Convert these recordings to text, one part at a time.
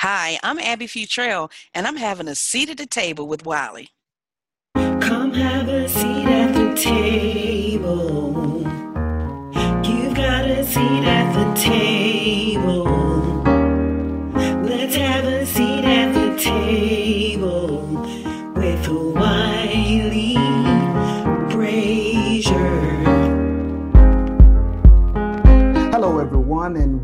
Hi, I'm Abbey Futrell, and I'm having a seat at the table with Wiley. Come have a seat at the table. You've got a seat at the table.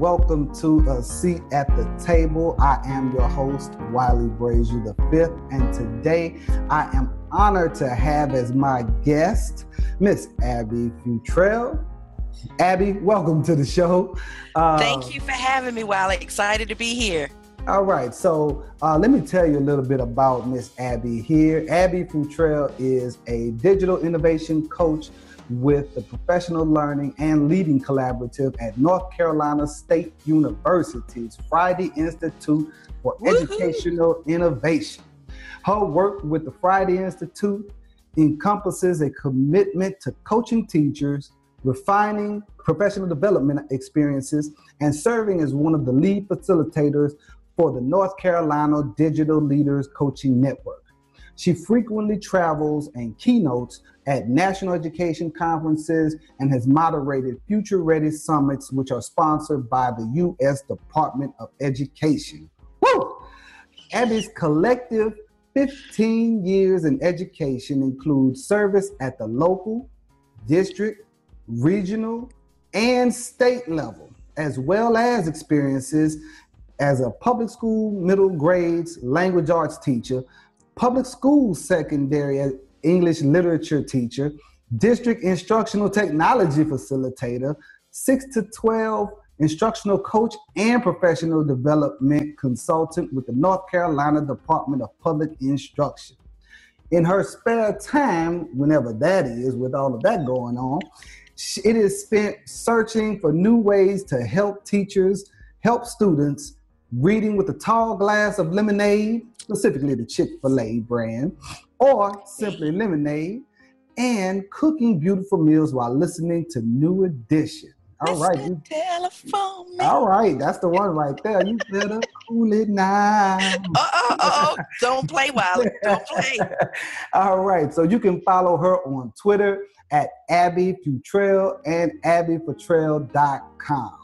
Welcome to a seat at the table. I am your host, Wiley Brazier the Fifth, and today I am honored to have as my guest Miss Abbey Futrell. Abbey, welcome to the show. Uh, Thank you for having me, Wiley. Excited to be here. All right, so uh, let me tell you a little bit about Miss Abbey here. Abbey Futrell is a digital innovation coach with the Professional Learning and Leading Collaborative at North Carolina State University's Friday Institute for Woo-hoo! Educational Innovation. Her work with the Friday Institute encompasses a commitment to coaching teachers, refining professional development experiences, and serving as one of the lead facilitators for the North Carolina Digital Leaders Coaching Network. She frequently travels and keynotes at national education conferences and has moderated Future Ready summits, which are sponsored by the U.S. Department of Education. Woo! Abbey's collective 15 years in education includes service at the local, district, regional, and state level, as well as experiences as a public school middle grades language arts teacher, public school secondary English literature teacher, district instructional technology facilitator, 6 to 12 instructional coach, and professional development consultant with the North Carolina Department of Public Instruction. In her spare time, whenever that is, with all of that going on, it is spent searching for new ways to help teachers, help students, reading with a tall glass of lemonade, specifically the Chick fil A brand, or simply lemonade, and cooking beautiful meals while listening to New Edition. All right. All right, that's the one right there. You better cool it now. Uh oh, uh oh. don't play, Wiley. Don't play. all right, so you can follow her on Twitter at Abbey Futrell and AbbeyFutrell.com.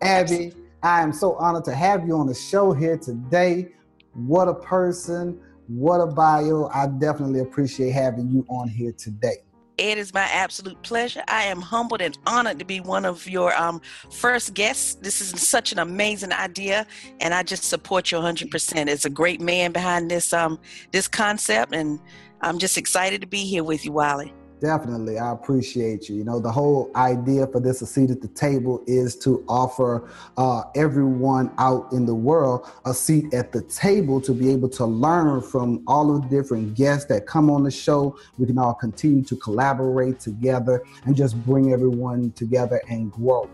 Abbey, I am so honored to have you on the show here today. What a person, what a bio. I definitely appreciate having you on here today. It is my absolute pleasure. I am humbled and honored to be one of your um, first guests. This is such an amazing idea, and I just support you 100%. It's a great man behind this um, this concept, and I'm just excited to be here with you, Wiley. Definitely. I appreciate you. You know, the whole idea for this a seat at the table is to offer uh, everyone out in the world a seat at the table to be able to learn from all of the different guests that come on the show. We can all continue to collaborate together and just bring everyone together and grow.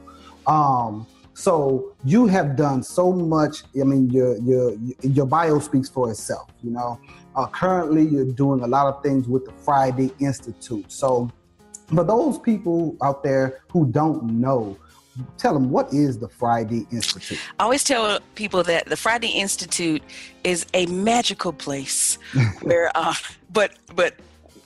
Um, so you have done so much. I mean, your your your bio speaks for itself. You know, uh, currently you're doing a lot of things with the Friday Institute. So, for those people out there who don't know, tell them what is the Friday Institute. I always tell people that the Friday Institute is a magical place where, uh, but but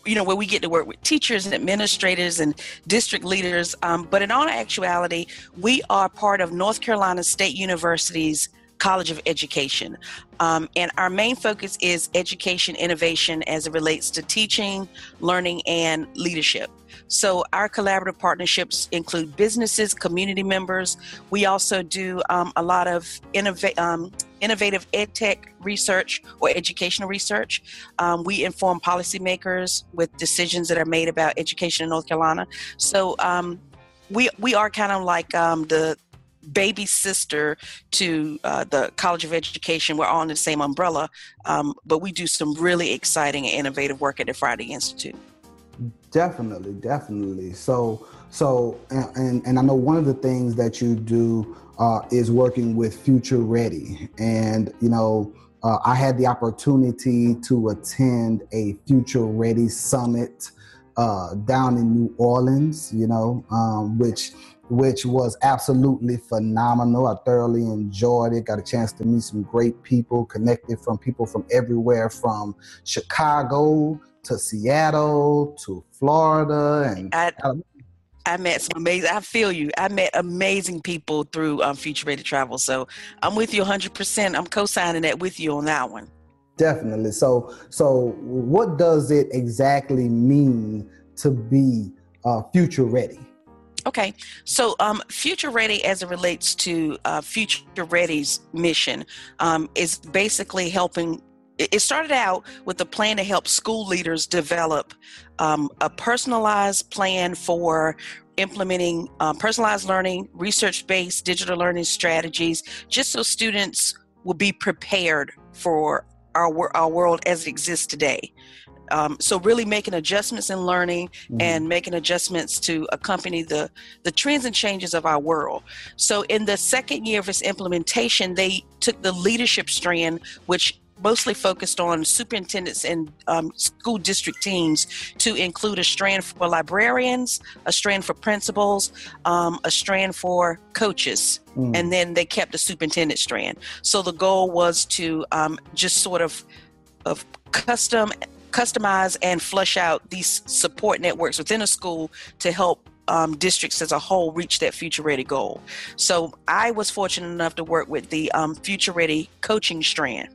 you know, where we get to work with teachers and administrators and district leaders. Um, but in all actuality, we are part of North Carolina State University's College of Education. Um, and our main focus is education innovation as it relates to teaching, learning, and leadership. So, our collaborative partnerships include businesses, community members. We also do um, a lot of innova- um, innovative ed tech research or educational research. Um, we inform policymakers with decisions that are made about education in North Carolina. So, um, we, we are kind of like um, the baby sister to uh, the College of Education. We're all in the same umbrella, um, but we do some really exciting and innovative work at the Friday Institute. Definitely, definitely. So, so, and and I know one of the things that you do uh, is working with Future Ready, and you know. Uh, I had the opportunity to attend a Future Ready summit uh, down in New Orleans, you know, um, which which was absolutely phenomenal. I thoroughly enjoyed it. Got a chance to meet some great people, connected from people from everywhere from Chicago to Seattle to Florida and I met some amazing. I feel you. I met amazing people through um, Future Ready Travel. So I'm with you 100. percent I'm co-signing that with you on that one. Definitely. So, so what does it exactly mean to be uh, future ready? Okay, so um, Future Ready, as it relates to uh, Future Ready's mission, um, is basically helping. It started out with a plan to help school leaders develop um, a personalized plan for implementing uh, personalized learning, research based digital learning strategies, just so students will be prepared for our, our world as it exists today. Um, so really making adjustments in learning mm-hmm. and making adjustments to accompany the the trends and changes of our world. So in the second year of its implementation, they took the leadership strand, which mostly focused on superintendents and um, school district teams to include a strand for librarians, a strand for principals, um, a strand for coaches, mm. and then they kept the superintendent strand. So the goal was to um, just sort of of custom customize and flush out these support networks within a school to help um, districts as a whole reach that future ready goal. So I was fortunate enough to work with the um, future ready coaching strand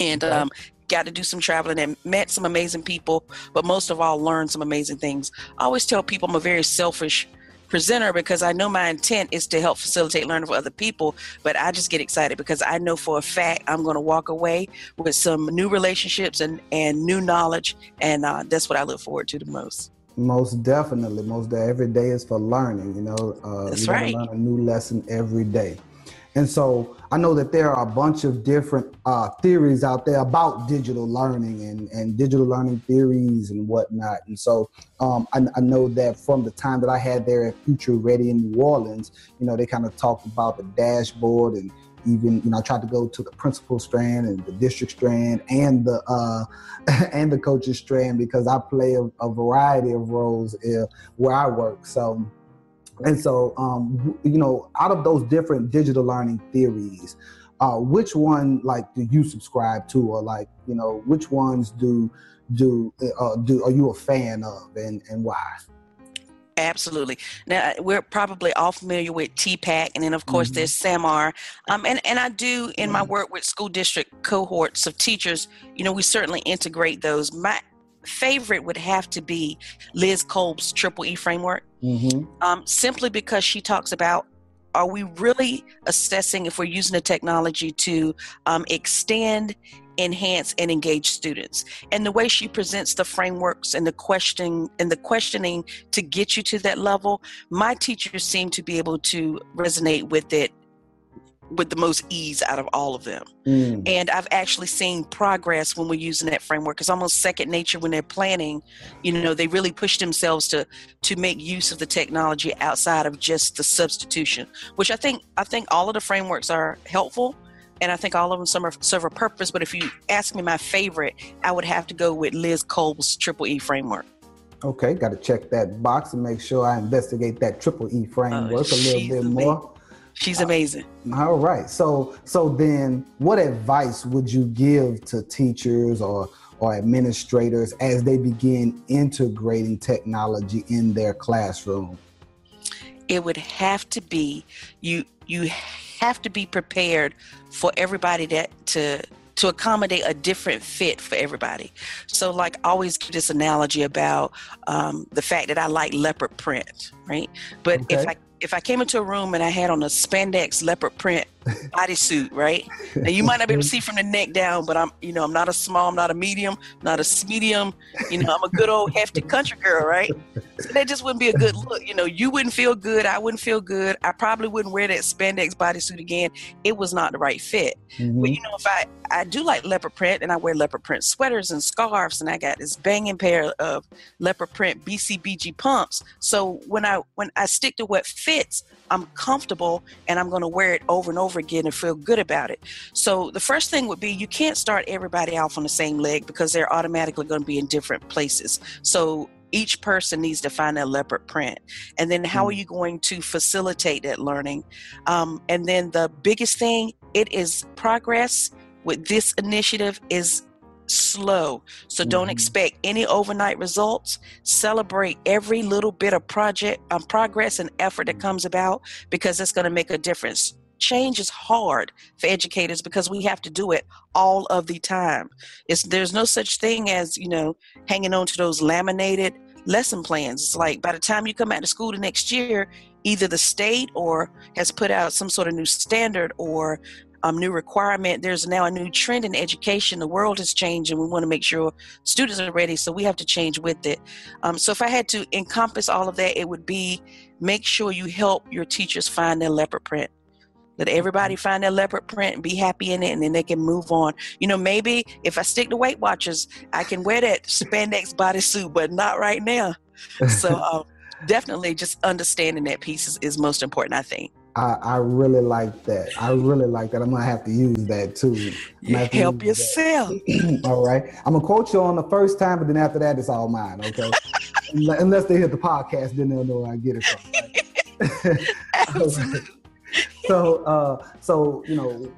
and okay. um, got to do some traveling and met some amazing people, but most of all, learned some amazing things. I always tell people I'm a very selfish presenter because I know my intent is to help facilitate learning for other people, but I just get excited because I know for a fact I'm going to walk away with some new relationships and, and new knowledge, and uh, that's what I look forward to the most. Most definitely, most every day is for learning. You know, uh, that's right. Learn a new lesson every day. And so I know that there are a bunch of different uh, theories out there about digital learning and, and digital learning theories and whatnot. And so um, I, I, know that from the time that I had there at Future Ready in New Orleans, you know, they kind of talked about the dashboard and even you know I tried to go to the principal strand and the district strand and the uh, and the coaches strand because I play a, a variety of roles uh, where I work. So and so, um, you know, out of those different digital learning theories, uh, which one like do you subscribe to, or like you know, which ones do do uh, do are you a fan of, and and why? Absolutely. Now we're probably all familiar with TPACK, and then of course mm-hmm. there's SAMR. Um, and and I do in my mm-hmm. work with school district cohorts of teachers. You know, we certainly integrate those. My favorite would have to be Liz Kolb's Triple E framework, mm-hmm. um, simply because she talks about are we really assessing if we're using the technology to um, extend enhance and engage students and the way she presents the frameworks and the questioning and the questioning to get you to that level my teachers seem to be able to resonate with it with the most ease out of all of them. Mm. And I've actually seen progress when we're using that framework. It's almost second nature when they're planning. You know, they really push themselves to to make use of the technology outside of just the substitution, which I think I think all of the frameworks are helpful. And I think all of them some are, serve a purpose. But if you ask me my favorite, I would have to go with Liz Kolb's Triple E framework. Okay, got to check that box and make sure I investigate that Triple E framework uh, a little bit more. She's amazing. All right. So so then what advice would you give to teachers or or administrators as they begin integrating technology in their classroom? It would have to be you you have to be prepared for everybody that to to accommodate a different fit for everybody. So, like, I always give this analogy about um, the fact that I like leopard print, right? But okay. if I if I came into a room and I had on a spandex leopard print bodysuit, right? Now you might not be able to see from the neck down, but I'm, you know, I'm not a small, I'm not a medium, not a medium. You know, I'm a good old hefty country girl, right? So that just wouldn't be a good look. You know, you wouldn't feel good. I wouldn't feel good. I probably wouldn't wear that spandex bodysuit again. It was not the right fit. Mm-hmm. But you know, if I I do like leopard print, and I wear leopard print sweaters and scarves, and I got this banging pair of leopard print BCBG pumps. So when I when I stick to what fits, I'm comfortable and I'm going to wear it over and over again and feel good about it. So the first thing would be you can't start everybody off on the same leg because they're automatically going to be in different places. So each person needs to find their leopard print and then how are Mm. you going to facilitate that learning um, and then the biggest thing it is progress with this initiative is slow. So don't Mhm. expect any overnight results. Celebrate every little bit of project um, progress and effort that comes about because it's going to make a difference. Change is hard for educators because we have to do it all of the time. It's there's no such thing as you know hanging on to those laminated lesson plans. It's like by the time you come out to school the next year either the state or has put out some sort of new standard or um, new requirement there's now a new trend in education the world has changed and we want to make sure students are ready so we have to change with it um, so if i had to encompass all of that it would be make sure you help your teachers find their leopard print let everybody find their leopard print and be happy in it, and then they can move on. You know, maybe if I stick to Weight Watchers, I can wear that spandex bodysuit, but not right now. So, um, definitely just understanding that piece is, is most important, I think. I, I really like that. I really like that. I'm gonna have to use that too. Gonna Help yourself. all right. I'm gonna quote you on the first time, but then after that, it's all mine. Okay. Unless they hit the podcast, then they'll know where I get it from. right? So uh so you know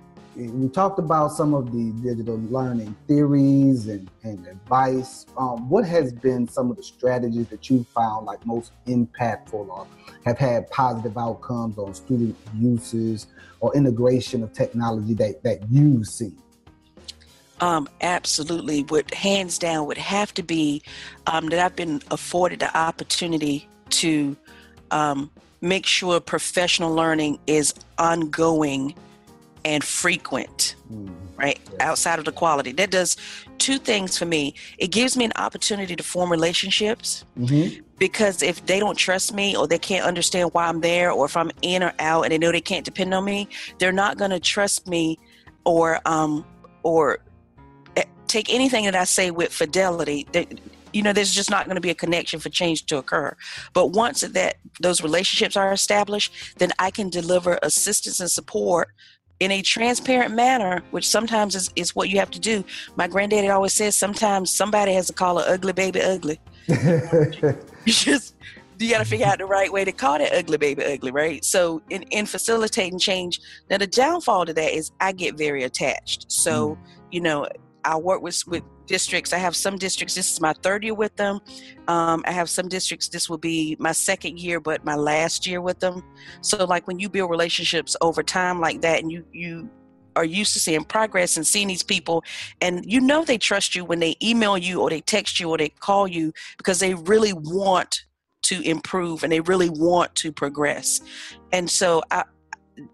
we talked about some of the digital learning theories and, and advice um, what has been some of the strategies that you found like most impactful or have had positive outcomes on student uses or integration of technology that that you see Um, absolutely. Would hands down would have to be um, that I've been afforded the opportunity to um, make sure professional learning is ongoing and frequent, right? Yes. Outside of the quality. That does two things for me. It gives me an opportunity to form relationships Mhm. because if they don't trust me or they can't understand why I'm there or if I'm in or out and they know they can't depend on me, they're not going to trust me or um or eh, take anything that I say with fidelity. That you know, there's just not going to be a connection for change to occur. But once that those relationships are established, then I can deliver assistance and support in a transparent manner, which sometimes is, is what you have to do. My granddaddy always says sometimes somebody has to call an ugly baby ugly. You just you got to figure out the right way to call that ugly baby ugly right? So in, in facilitating change now the downfall to that is i get very attached. So mm. you know i work with with districts. I have some districts this is my third year with them. Um, i have some districts this will be my second year but my last year with them. So like when you build relationships over time like that and you you are used to seeing progress and seeing these people and you know they trust you when they email you or they text you or they call you because they really want to improve and they really want to progress. And so I,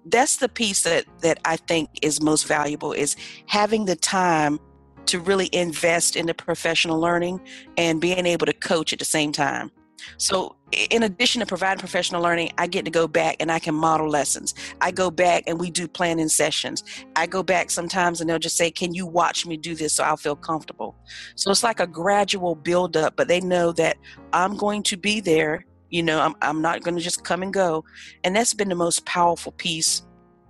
that's the piece that that i think is most valuable is having the time to really invest in the professional learning and being able to coach at the same time. So in addition to providing professional learning i get to go back and i can model lessons. I go back and we do planning sessions. I go back sometimes and they'll just say can you watch me do this so i'll feel comfortable? So it's like a gradual build up but they know that i'm going to be there. You know i'm, I'm not going to just come and go. And that's been the most powerful piece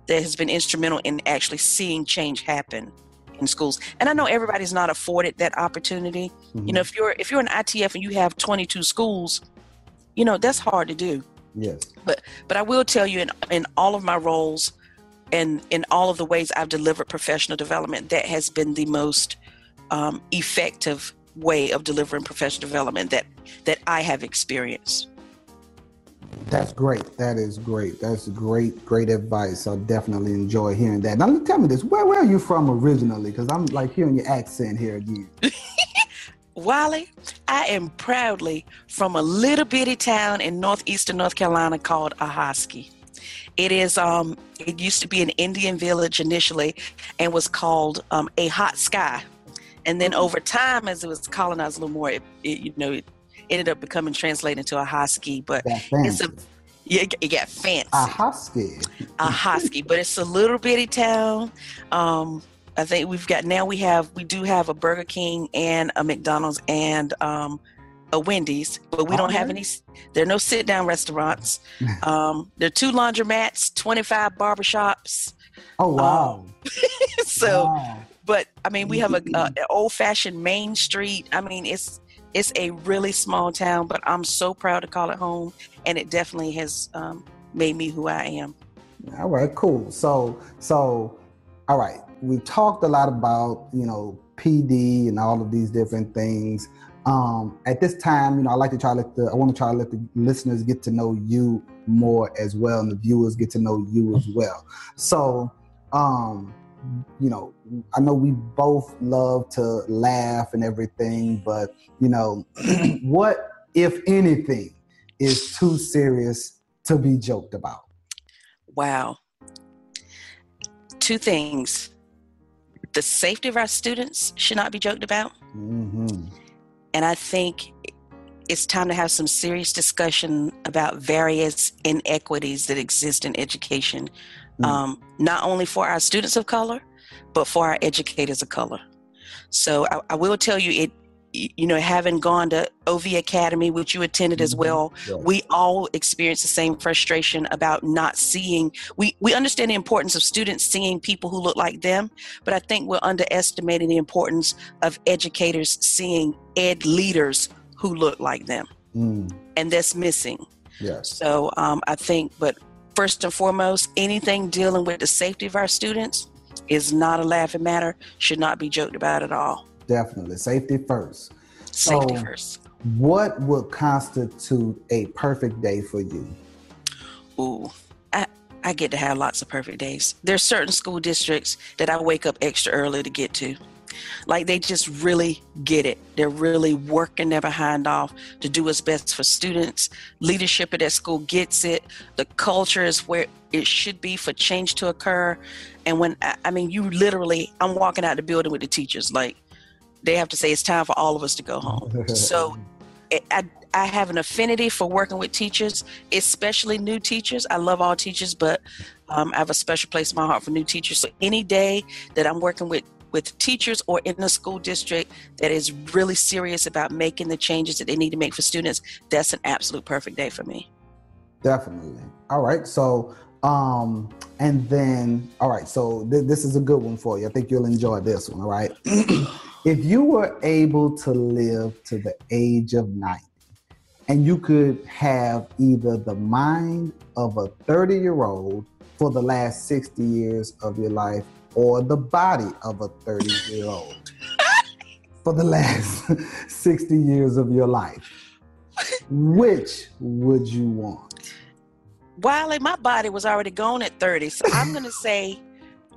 that has been instrumental in actually seeing change happen in schools. And i know everybody's not afforded that opportunity. You know if you're if you're an itf and you have 22 schools you know that's hard to do. Yes. But but i will tell you in in all of my roles and in all of the ways i've delivered professional development that has been the most um, effective way of delivering professional development that that i have experienced That's great. That is great. That's great, great advice. I definitely enjoy hearing that. Now, tell me this: where, where are you from originally? Because I'm like hearing your accent here again. Wally, I am proudly from a little bitty town in northeastern North Carolina called Ahoskie. It is um it used to be an Indian village initially and was called um, a hot sky. And then over time as it was colonized a little more, it, it you know it ended up becoming translated into a husky, but it's a yeah, it, got fancy. A husky. a husky, but it's a little bitty town. Um, I think we've got now we have we do have a Burger King and a McDonald's and um, a Wendy's, but we don't have any. There are no sit down restaurants. Um, there are two laundromats, twenty five barbershops. Oh wow. so, Wow. but I mean, we have a, a old fashioned Main Street. I mean, it's it's a really small town, but I'm so proud to call it home, and it definitely has um, made me who I am. All right, cool. So, so, all right, we talked a lot about you know PD and all of these different things. Um, at this time, you know, I like to try to let the I want to try to let the listeners get to know you more as well, and the viewers get to know you as well. So, um, you know, I know we both love to laugh and everything, but you know, what if anything is too serious to be joked about? Wow. Two things. The safety of our students should not be joked about. Mm-hmm. And I think it's time to have some serious discussion about various inequities that exist in education, Mm. um, not only for our students of color, but for our educators of color. So I, I will tell you, it you know, having gone to OV Academy, which you attended as Mhm. well, Yes. we all experience the same frustration about not seeing we we understand the importance of students seeing people who look like them but i think we're underestimating the importance of educators seeing ed leaders who look like them Mm, and that's missing yes. so um, i think but first and foremost anything dealing with the safety of our students is not a laughing matter should not be joked about at all Definitely. Safety first. safety So- first What would constitute a perfect day for you? Ooh, I, I get to have lots of perfect days. There's certain school districts that I wake up extra early to get to. Like they just really get it. They're really working their behind off to do what's best for students. Leadership at that school gets it. The culture is where it should be for change to occur. And when I, mean, you literally, I'm walking out the building with the teachers. Like they have to say it's time for all of us to go home. So I, I, I have an affinity for working with teachers, especially new teachers. I love all teachers, but um, I have a special place in my heart for new teachers. So any day that I'm working with with teachers or in a school district that is really serious about making the changes that they need to make for students, that's an absolute perfect day for me. Definitely. All right. So, um, and then, all right. So th- this is a good one for you. I think you'll enjoy this one. All right. if you were able to live to the age of 90 and you could have either the mind of a 30 year old for the last 60 years of your life or the body of a 30 year old for the last 60 years of your life, which would you want? Wiley, my body was already gone at 30, so I'm gonna say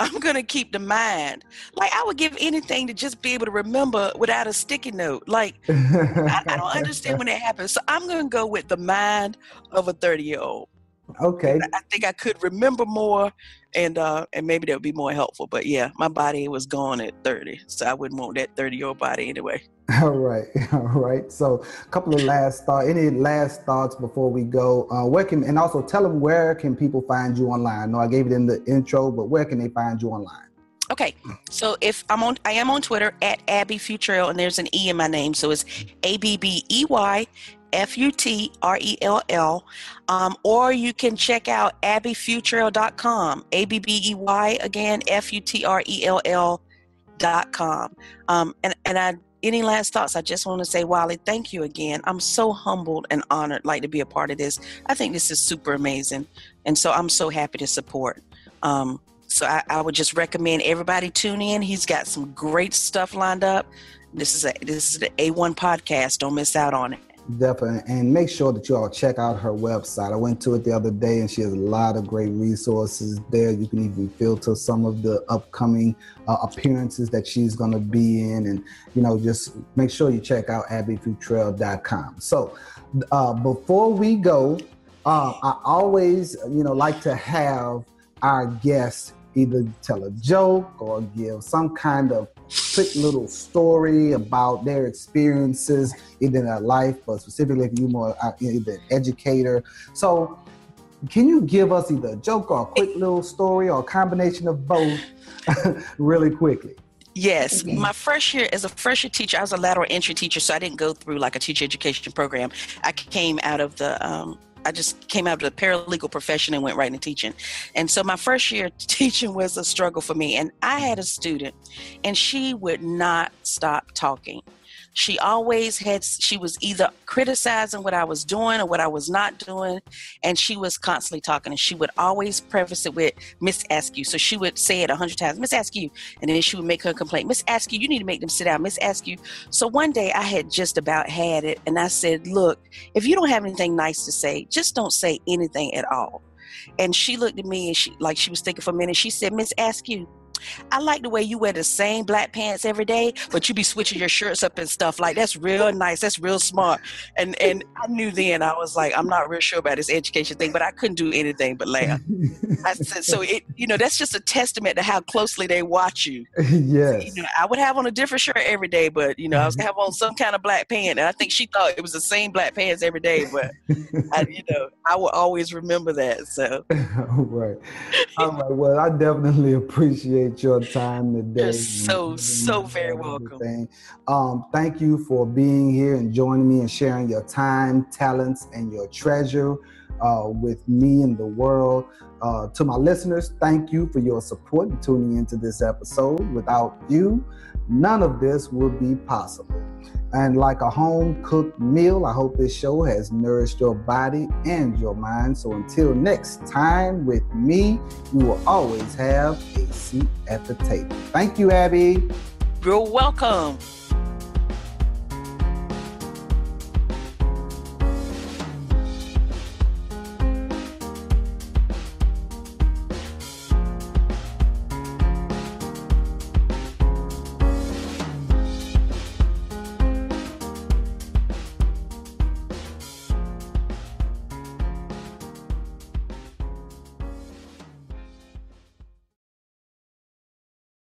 I'm gonna keep the mind. Like I would give anything to just be able to remember without a sticky note. Like I, I don't understand when it happens. So I'm gonna go with the mind of a 30 year old. Okay. I think I could remember more and uh and maybe that would be more helpful. But yeah, my body was gone at 30. So I wouldn't want that 30 year old body anyway. All right. All right. So, a couple of last thoughts. Any last thoughts before we go? Uh, where can and also tell them where can people find you online? No, I gave it in the intro, but where can they find you online? Okay, so if I'm on, I am on Twitter at Abbey Futrell, and there's an E in my name, so it's A B B E Y F U T R E L L. Um, or you can check out abbeyfutrell.com. A B B E Y again, F U T R E L L dot com. Um, and and I any last thoughts? I just want to say, Wally, thank you again. I'm so humbled and honored, like to be a part of this. I think this is super amazing, and so I'm so happy to support. Um, so I, I would just recommend everybody tune in. He's got some great stuff lined up. This is a this is the A1 podcast. Don't miss out on it. Definitely. And make sure that you all check out her website. I went to it the other day and she has a lot of great resources there. You can even filter some of the upcoming uh, appearances that she's going to be in. And, you know, just make sure you check out abbeyfutrell.com. So uh, before we go, uh, I always, you know, like to have our guests either tell a joke or give some kind of quick little story about their experiences either in their life, but specifically if you're more uh, either an educator. So, can you give us either a joke or a quick little story or a combination of both, really quickly? Yes, my first year as a first year teacher, I was a lateral entry teacher, so I didn't go through like a teacher education program. I came out of the um, I just came out of the paralegal profession and went right into teaching. And so my first year teaching was a struggle for me. And I had a student, and she would not stop talking. She always had, she was either criticizing what I was doing or what I was not doing. And she was constantly talking. And she would always preface it with Miss Askew. So she would say it a hundred times, Miss Askew. And then she would make her complaint, Miss Askew, you need to make them sit down, Miss Askew. So one day I had just about had it. And I said, Look, if you don't have anything nice to say, just don't say anything at all. And she looked at me and she like she was thinking for a minute. She said, Miss Askew, I like the way you wear the same black pants every day, but you be switching your shirts up and stuff. Like that's real nice. That's real smart. And and I knew then I was like, I'm not real sure about this education thing, but I couldn't do anything but laugh. I said, so it you know that's just a testament to how closely they watch you. yes. You know, I would have on a different shirt every day, but you know I was gonna have on some kind of black pant, and I think she thought it was the same black pants every day. But I, you know, I will always remember that. So right. All right. Well, I definitely appreciate your time today. You're so so very welcome. Um, thank you for being here and joining me and sharing your time, talents, and your treasure uh, with me and the world. Uh, to my listeners, thank you for your support and tuning into this episode. Without you, none of this would be possible. And like a home cooked meal, I hope this show has nourished your body and your mind. So until next time with me, you will always have a seat at the table. Thank you, Abbey. You're welcome.